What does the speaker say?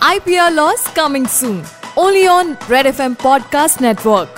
IPR Laws coming soon. Only on Red FM Podcast Network.